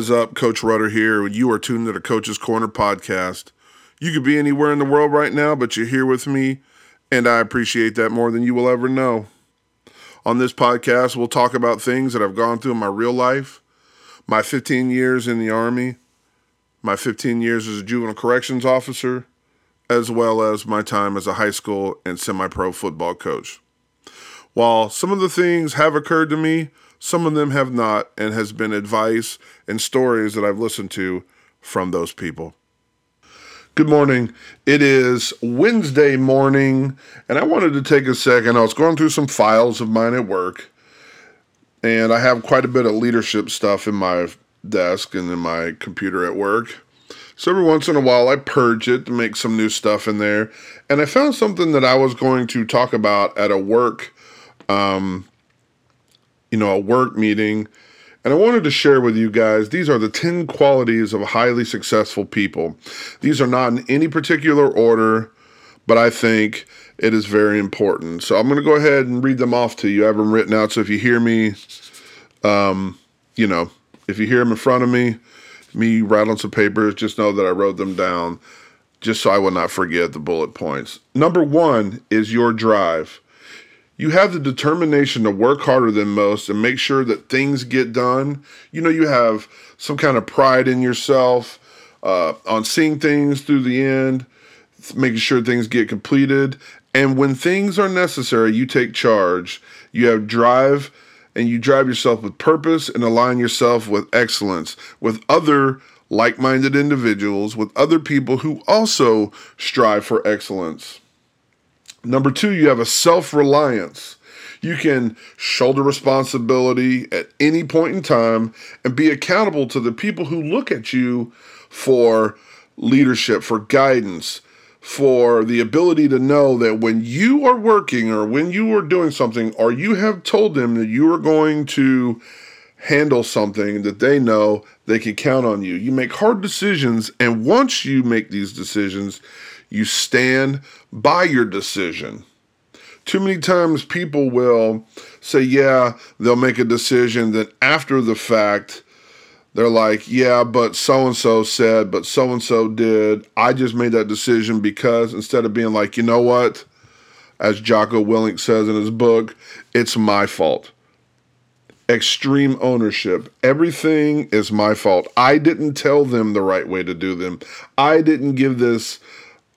Is up? Coach Rudder here. You are tuned to the Coach's Corner podcast. You could be anywhere in the world right now, but you're here with me, and I appreciate that more than you will ever know. On this podcast, we'll talk about things that I've gone through in my real life, my 15 years in the Army, my 15 years as a juvenile corrections officer, as well as my time as a high school and semi pro football coach. While some of the things have occurred to me, some of them have not, and has been advice and stories that I've listened to from those people. Good morning. It is Wednesday morning, and I wanted to take a second. I was going through some files of mine at work, and I have quite a bit of leadership stuff in my desk and in my computer at work. So every once in a while, I purge it to make some new stuff in there. And I found something that I was going to talk about at a work um, you know, a work meeting. And I wanted to share with you guys these are the 10 qualities of highly successful people. These are not in any particular order, but I think it is very important. So I'm going to go ahead and read them off to you. I have them written out. So if you hear me, um, you know, if you hear them in front of me, me rattling some papers, just know that I wrote them down just so I will not forget the bullet points. Number one is your drive you have the determination to work harder than most and make sure that things get done. You know, you have some kind of pride in yourself uh, on seeing things through the end, making sure things get completed. And when things are necessary, you take charge. You have drive and you drive yourself with purpose and align yourself with excellence, with other like minded individuals, with other people who also strive for excellence. Number two, you have a self reliance. You can shoulder responsibility at any point in time and be accountable to the people who look at you for leadership, for guidance, for the ability to know that when you are working or when you are doing something or you have told them that you are going to handle something that they know they can count on you. You make hard decisions, and once you make these decisions, you stand by your decision. Too many times people will say, yeah, they'll make a decision, then after the fact, they're like, yeah, but so and so said, but so and so did. I just made that decision because instead of being like, you know what, as Jocko Willink says in his book, it's my fault. Extreme ownership. Everything is my fault. I didn't tell them the right way to do them. I didn't give this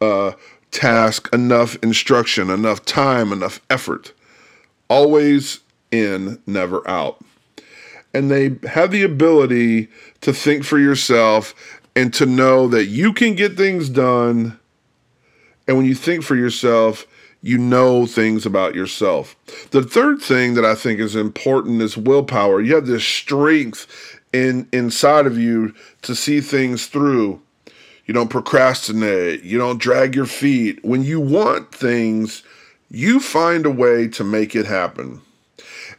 uh, task enough instruction, enough time, enough effort. Always in, never out. And they have the ability to think for yourself and to know that you can get things done. And when you think for yourself, you know things about yourself. The third thing that I think is important is willpower. You have this strength in inside of you to see things through you don't procrastinate. You don't drag your feet. When you want things, you find a way to make it happen.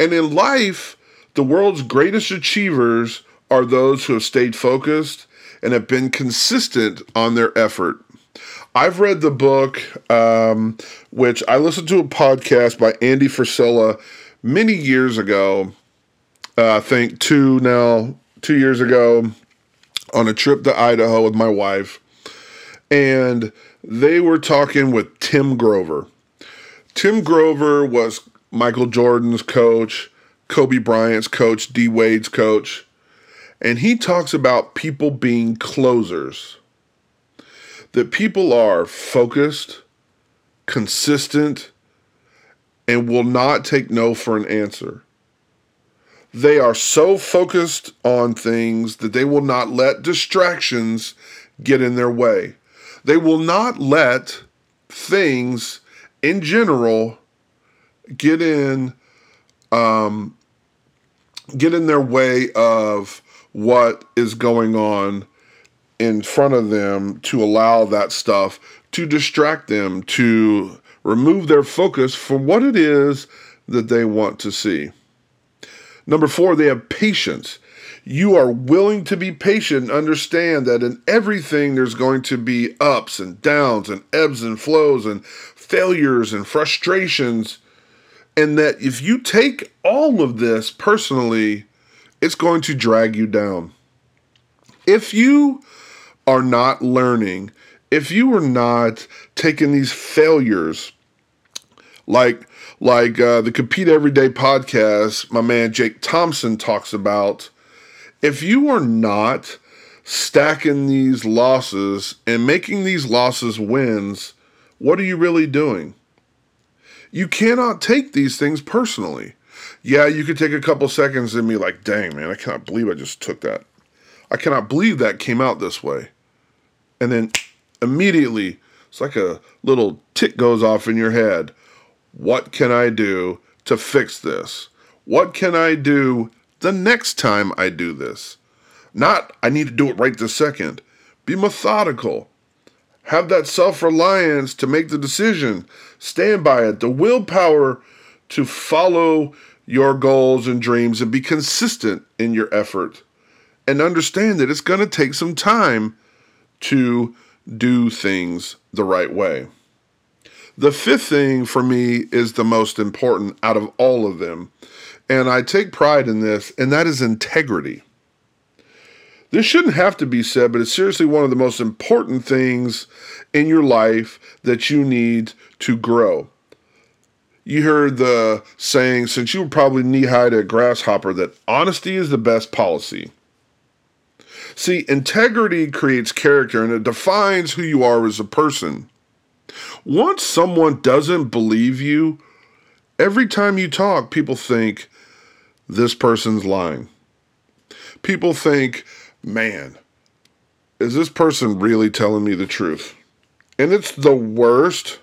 And in life, the world's greatest achievers are those who have stayed focused and have been consistent on their effort. I've read the book, um, which I listened to a podcast by Andy Frisella many years ago. Uh, I think two now, two years ago on a trip to Idaho with my wife, and they were talking with Tim Grover. Tim Grover was Michael Jordan's coach, Kobe Bryant's coach, D Wade's coach, and he talks about people being closers. That people are focused, consistent, and will not take no for an answer. They are so focused on things that they will not let distractions get in their way. They will not let things in general get in um, get in their way of what is going on in front of them to allow that stuff to distract them to remove their focus from what it is that they want to see. Number four, they have patience. You are willing to be patient and understand that in everything there's going to be ups and downs and ebbs and flows and failures and frustrations. And that if you take all of this personally, it's going to drag you down. If you are not learning, if you are not taking these failures, like like uh, the Compete Everyday podcast, my man Jake Thompson talks about, if you are not stacking these losses and making these losses wins, what are you really doing? You cannot take these things personally. Yeah, you could take a couple seconds and be like, dang, man, I cannot believe I just took that. I cannot believe that came out this way. And then immediately, it's like a little tick goes off in your head. What can I do to fix this? What can I do the next time I do this? Not, I need to do it right this second. Be methodical. Have that self reliance to make the decision. Stand by it. The willpower to follow your goals and dreams and be consistent in your effort. And understand that it's going to take some time to do things the right way. The fifth thing for me is the most important out of all of them. And I take pride in this, and that is integrity. This shouldn't have to be said, but it's seriously one of the most important things in your life that you need to grow. You heard the saying, since you were probably knee high to a grasshopper, that honesty is the best policy. See, integrity creates character and it defines who you are as a person. Once someone doesn't believe you, every time you talk, people think this person's lying. People think man, is this person really telling me the truth? And it's the worst.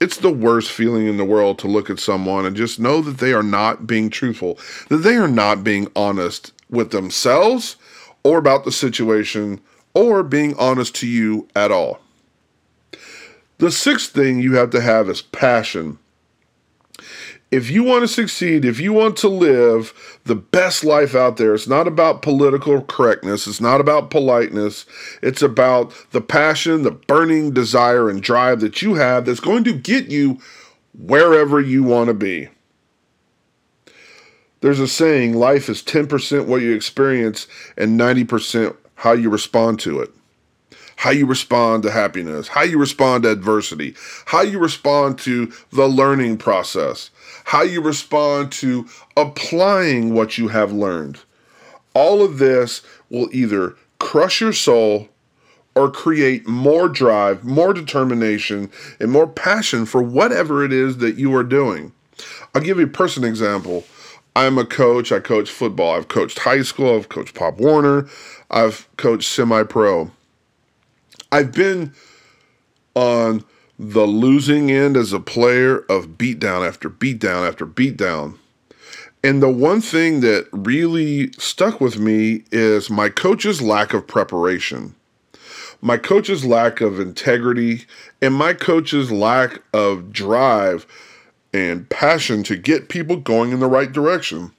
It's the worst feeling in the world to look at someone and just know that they are not being truthful, that they are not being honest with themselves or about the situation or being honest to you at all. The sixth thing you have to have is passion if you want to succeed, if you want to live the best life out there, it's not about political correctness, it's not about politeness, it's about the passion, the burning desire and drive that you have that's going to get you wherever you want to be. There's a saying life is 10% what you experience and 90% how you respond to it how you respond to happiness, how you respond to adversity, how you respond to the learning process, how you respond to applying what you have learned. All of this will either crush your soul or create more drive, more determination, and more passion for whatever it is that you are doing. I'll give you a personal example. I'm a coach. I coach football. I've coached high school. I've coached Pop Warner. I've coached semi pro. I've been on the losing end as a player of beatdown after beatdown after beatdown. And the one thing that really stuck with me is my coach's lack of preparation, my coach's lack of integrity, and my coach's lack of drive and passion to get people going in the right direction.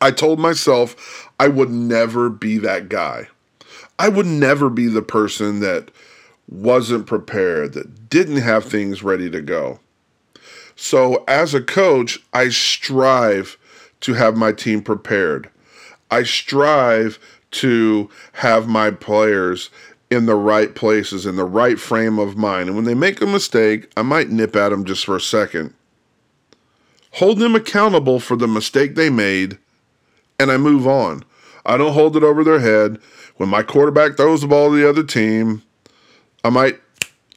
I told myself I would never be that guy. I would never be the person that wasn't prepared, that didn't have things ready to go. So, as a coach, I strive to have my team prepared. I strive to have my players in the right places, in the right frame of mind. And when they make a mistake, I might nip at them just for a second. Hold them accountable for the mistake they made, and I move on. I don't hold it over their head. When my quarterback throws the ball to the other team, I might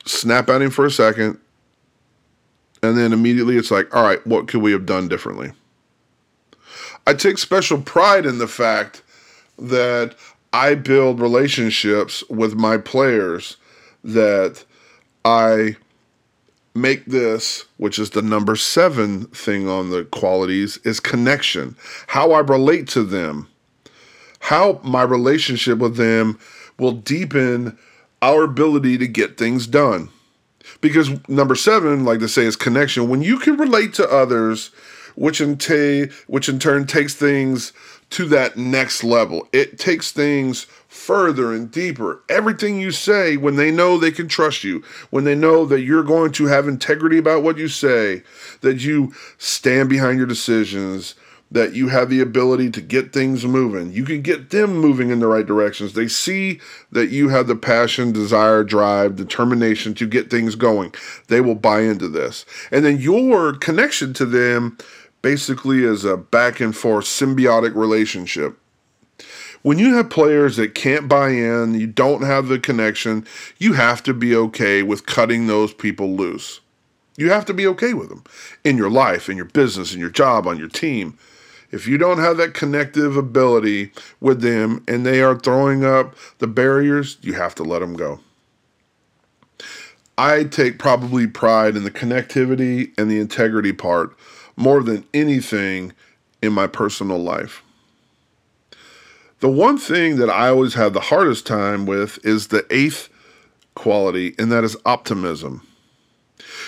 snap at him for a second, and then immediately it's like, all right, what could we have done differently? I take special pride in the fact that I build relationships with my players that I make this, which is the number seven thing on the qualities, is connection. How I relate to them how my relationship with them will deepen our ability to get things done. Because number seven, like to say, is connection. When you can relate to others, which in, ta- which in turn takes things to that next level, it takes things further and deeper. Everything you say, when they know they can trust you, when they know that you're going to have integrity about what you say, that you stand behind your decisions, that you have the ability to get things moving. You can get them moving in the right directions. They see that you have the passion, desire, drive, determination to get things going. They will buy into this. And then your connection to them basically is a back and forth symbiotic relationship. When you have players that can't buy in, you don't have the connection, you have to be okay with cutting those people loose. You have to be okay with them in your life, in your business, in your job, on your team. If you don't have that connective ability with them and they are throwing up the barriers, you have to let them go. I take probably pride in the connectivity and the integrity part more than anything in my personal life. The one thing that I always have the hardest time with is the eighth quality, and that is optimism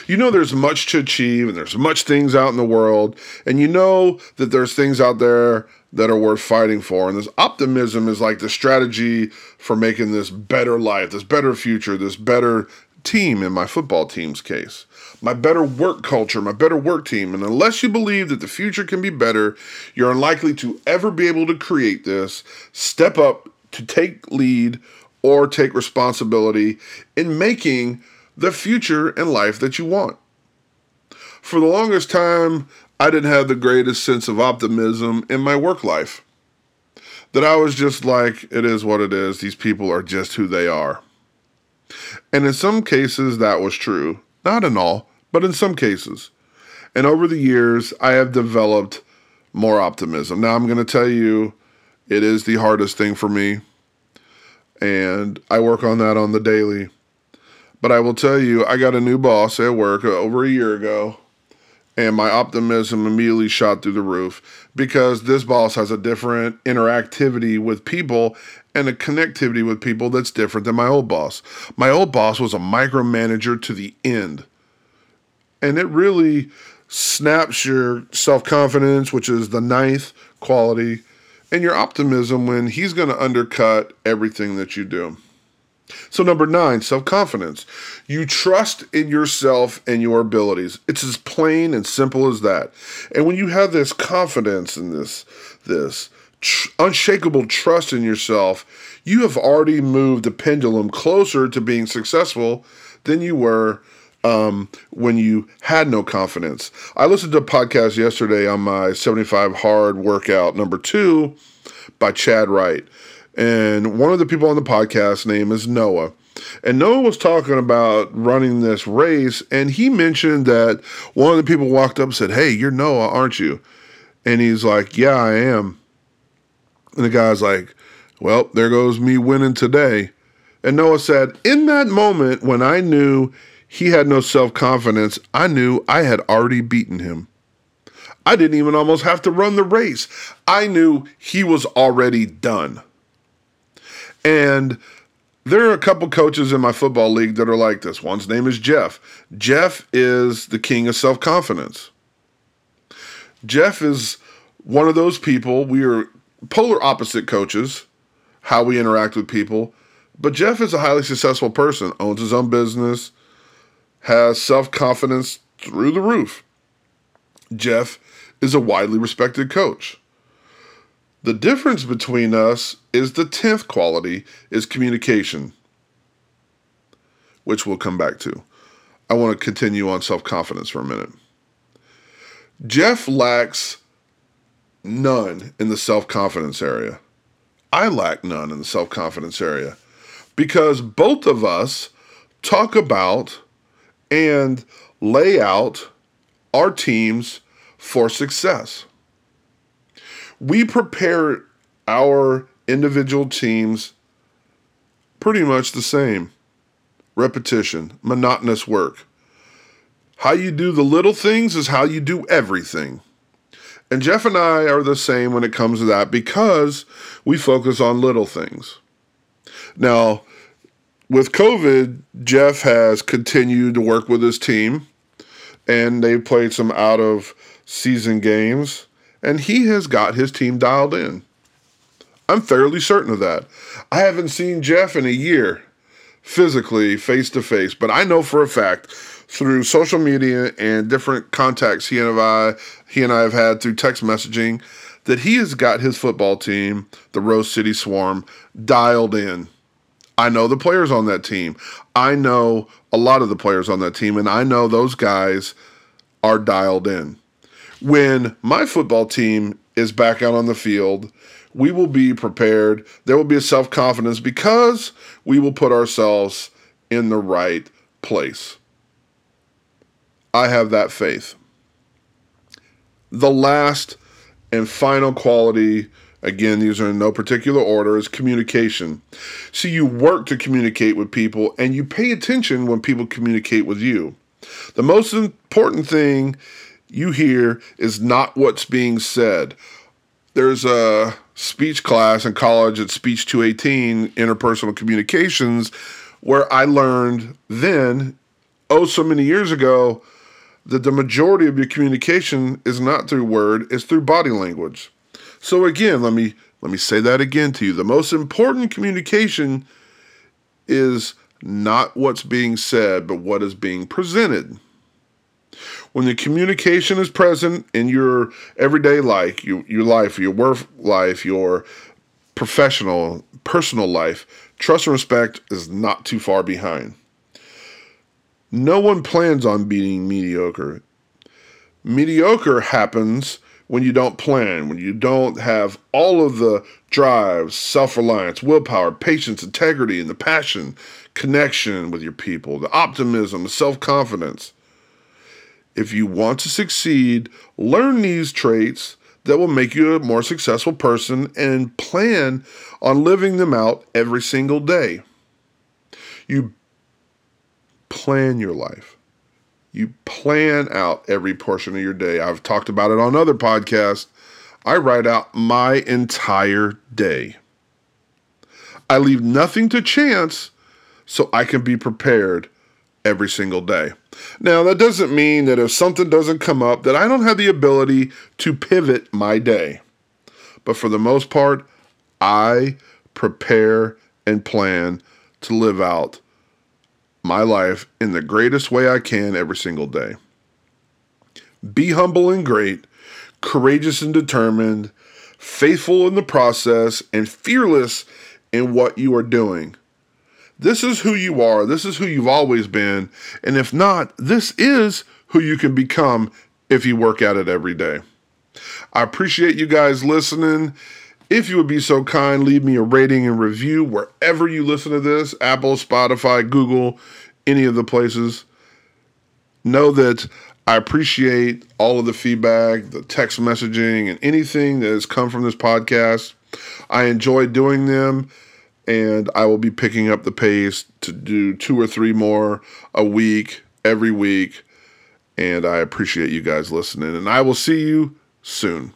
you know there's much to achieve and there's much things out in the world and you know that there's things out there that are worth fighting for and this optimism is like the strategy for making this better life this better future this better team in my football team's case. My better work culture my better work team and unless you believe that the future can be better you're unlikely to ever be able to create this. Step up to take lead or take responsibility in making the future and life that you want. For the longest time, I didn't have the greatest sense of optimism in my work life. That I was just like, it is what it is. These people are just who they are. And in some cases, that was true. Not in all, but in some cases. And over the years, I have developed more optimism. Now, I'm going to tell you, it is the hardest thing for me. And I work on that on the daily. But I will tell you, I got a new boss at work uh, over a year ago, and my optimism immediately shot through the roof because this boss has a different interactivity with people and a connectivity with people that's different than my old boss. My old boss was a micromanager to the end. And it really snaps your self confidence, which is the ninth quality, and your optimism when he's going to undercut everything that you do. So, number nine, self confidence. You trust in yourself and your abilities. It's as plain and simple as that. And when you have this confidence in this, this tr- unshakable trust in yourself, you have already moved the pendulum closer to being successful than you were um, when you had no confidence. I listened to a podcast yesterday on my 75 hard workout number two by Chad Wright. And one of the people on the podcast name is Noah. And Noah was talking about running this race, and he mentioned that one of the people walked up and said, Hey, you're Noah, aren't you? And he's like, Yeah, I am. And the guy's like, Well, there goes me winning today. And Noah said, In that moment when I knew he had no self confidence, I knew I had already beaten him. I didn't even almost have to run the race. I knew he was already done. And there are a couple coaches in my football league that are like this. One's name is Jeff. Jeff is the king of self confidence. Jeff is one of those people. We are polar opposite coaches, how we interact with people. But Jeff is a highly successful person, owns his own business, has self confidence through the roof. Jeff is a widely respected coach. The difference between us is the 10th quality is communication, which we'll come back to. I want to continue on self confidence for a minute. Jeff lacks none in the self confidence area. I lack none in the self confidence area because both of us talk about and lay out our teams for success we prepare our individual teams pretty much the same repetition, monotonous work. How you do the little things is how you do everything. And Jeff and I are the same when it comes to that because we focus on little things. Now, with COVID, Jeff has continued to work with his team and they've played some out of season games and he has got his team dialed in. I'm fairly certain of that. I haven't seen Jeff in a year physically face to face, but I know for a fact through social media and different contacts he and I he and I have had through text messaging that he has got his football team, the Rose City Swarm, dialed in. I know the players on that team. I know a lot of the players on that team, and I know those guys are dialed in. When my football team is back out on the field, we will be prepared. There will be a self confidence because we will put ourselves in the right place. I have that faith. The last and final quality, again, these are in no particular order, is communication. So you work to communicate with people and you pay attention when people communicate with you. The most important thing you hear is not what's being said. There's a speech class in college at Speech 218, Interpersonal Communications, where I learned then, oh, so many years ago, that the majority of your communication is not through word, it's through body language. So again, let me let me say that again to you. The most important communication is not what's being said, but what is being presented. When the communication is present in your everyday life, your, your life, your work life, your professional, personal life, trust and respect is not too far behind. No one plans on being mediocre. Mediocre happens when you don't plan, when you don't have all of the drive, self reliance, willpower, patience, integrity, and the passion, connection with your people, the optimism, the self confidence. If you want to succeed, learn these traits that will make you a more successful person and plan on living them out every single day. You plan your life. You plan out every portion of your day. I've talked about it on other podcasts. I write out my entire day. I leave nothing to chance so I can be prepared every single day. Now, that doesn't mean that if something doesn't come up that I don't have the ability to pivot my day. But for the most part, I prepare and plan to live out my life in the greatest way I can every single day. Be humble and great, courageous and determined, faithful in the process, and fearless in what you are doing. This is who you are. This is who you've always been. And if not, this is who you can become if you work at it every day. I appreciate you guys listening. If you would be so kind, leave me a rating and review wherever you listen to this Apple, Spotify, Google, any of the places. Know that I appreciate all of the feedback, the text messaging, and anything that has come from this podcast. I enjoy doing them, and I will be picking up the pace to do two or three more a week, every week. And I appreciate you guys listening, and I will see you soon.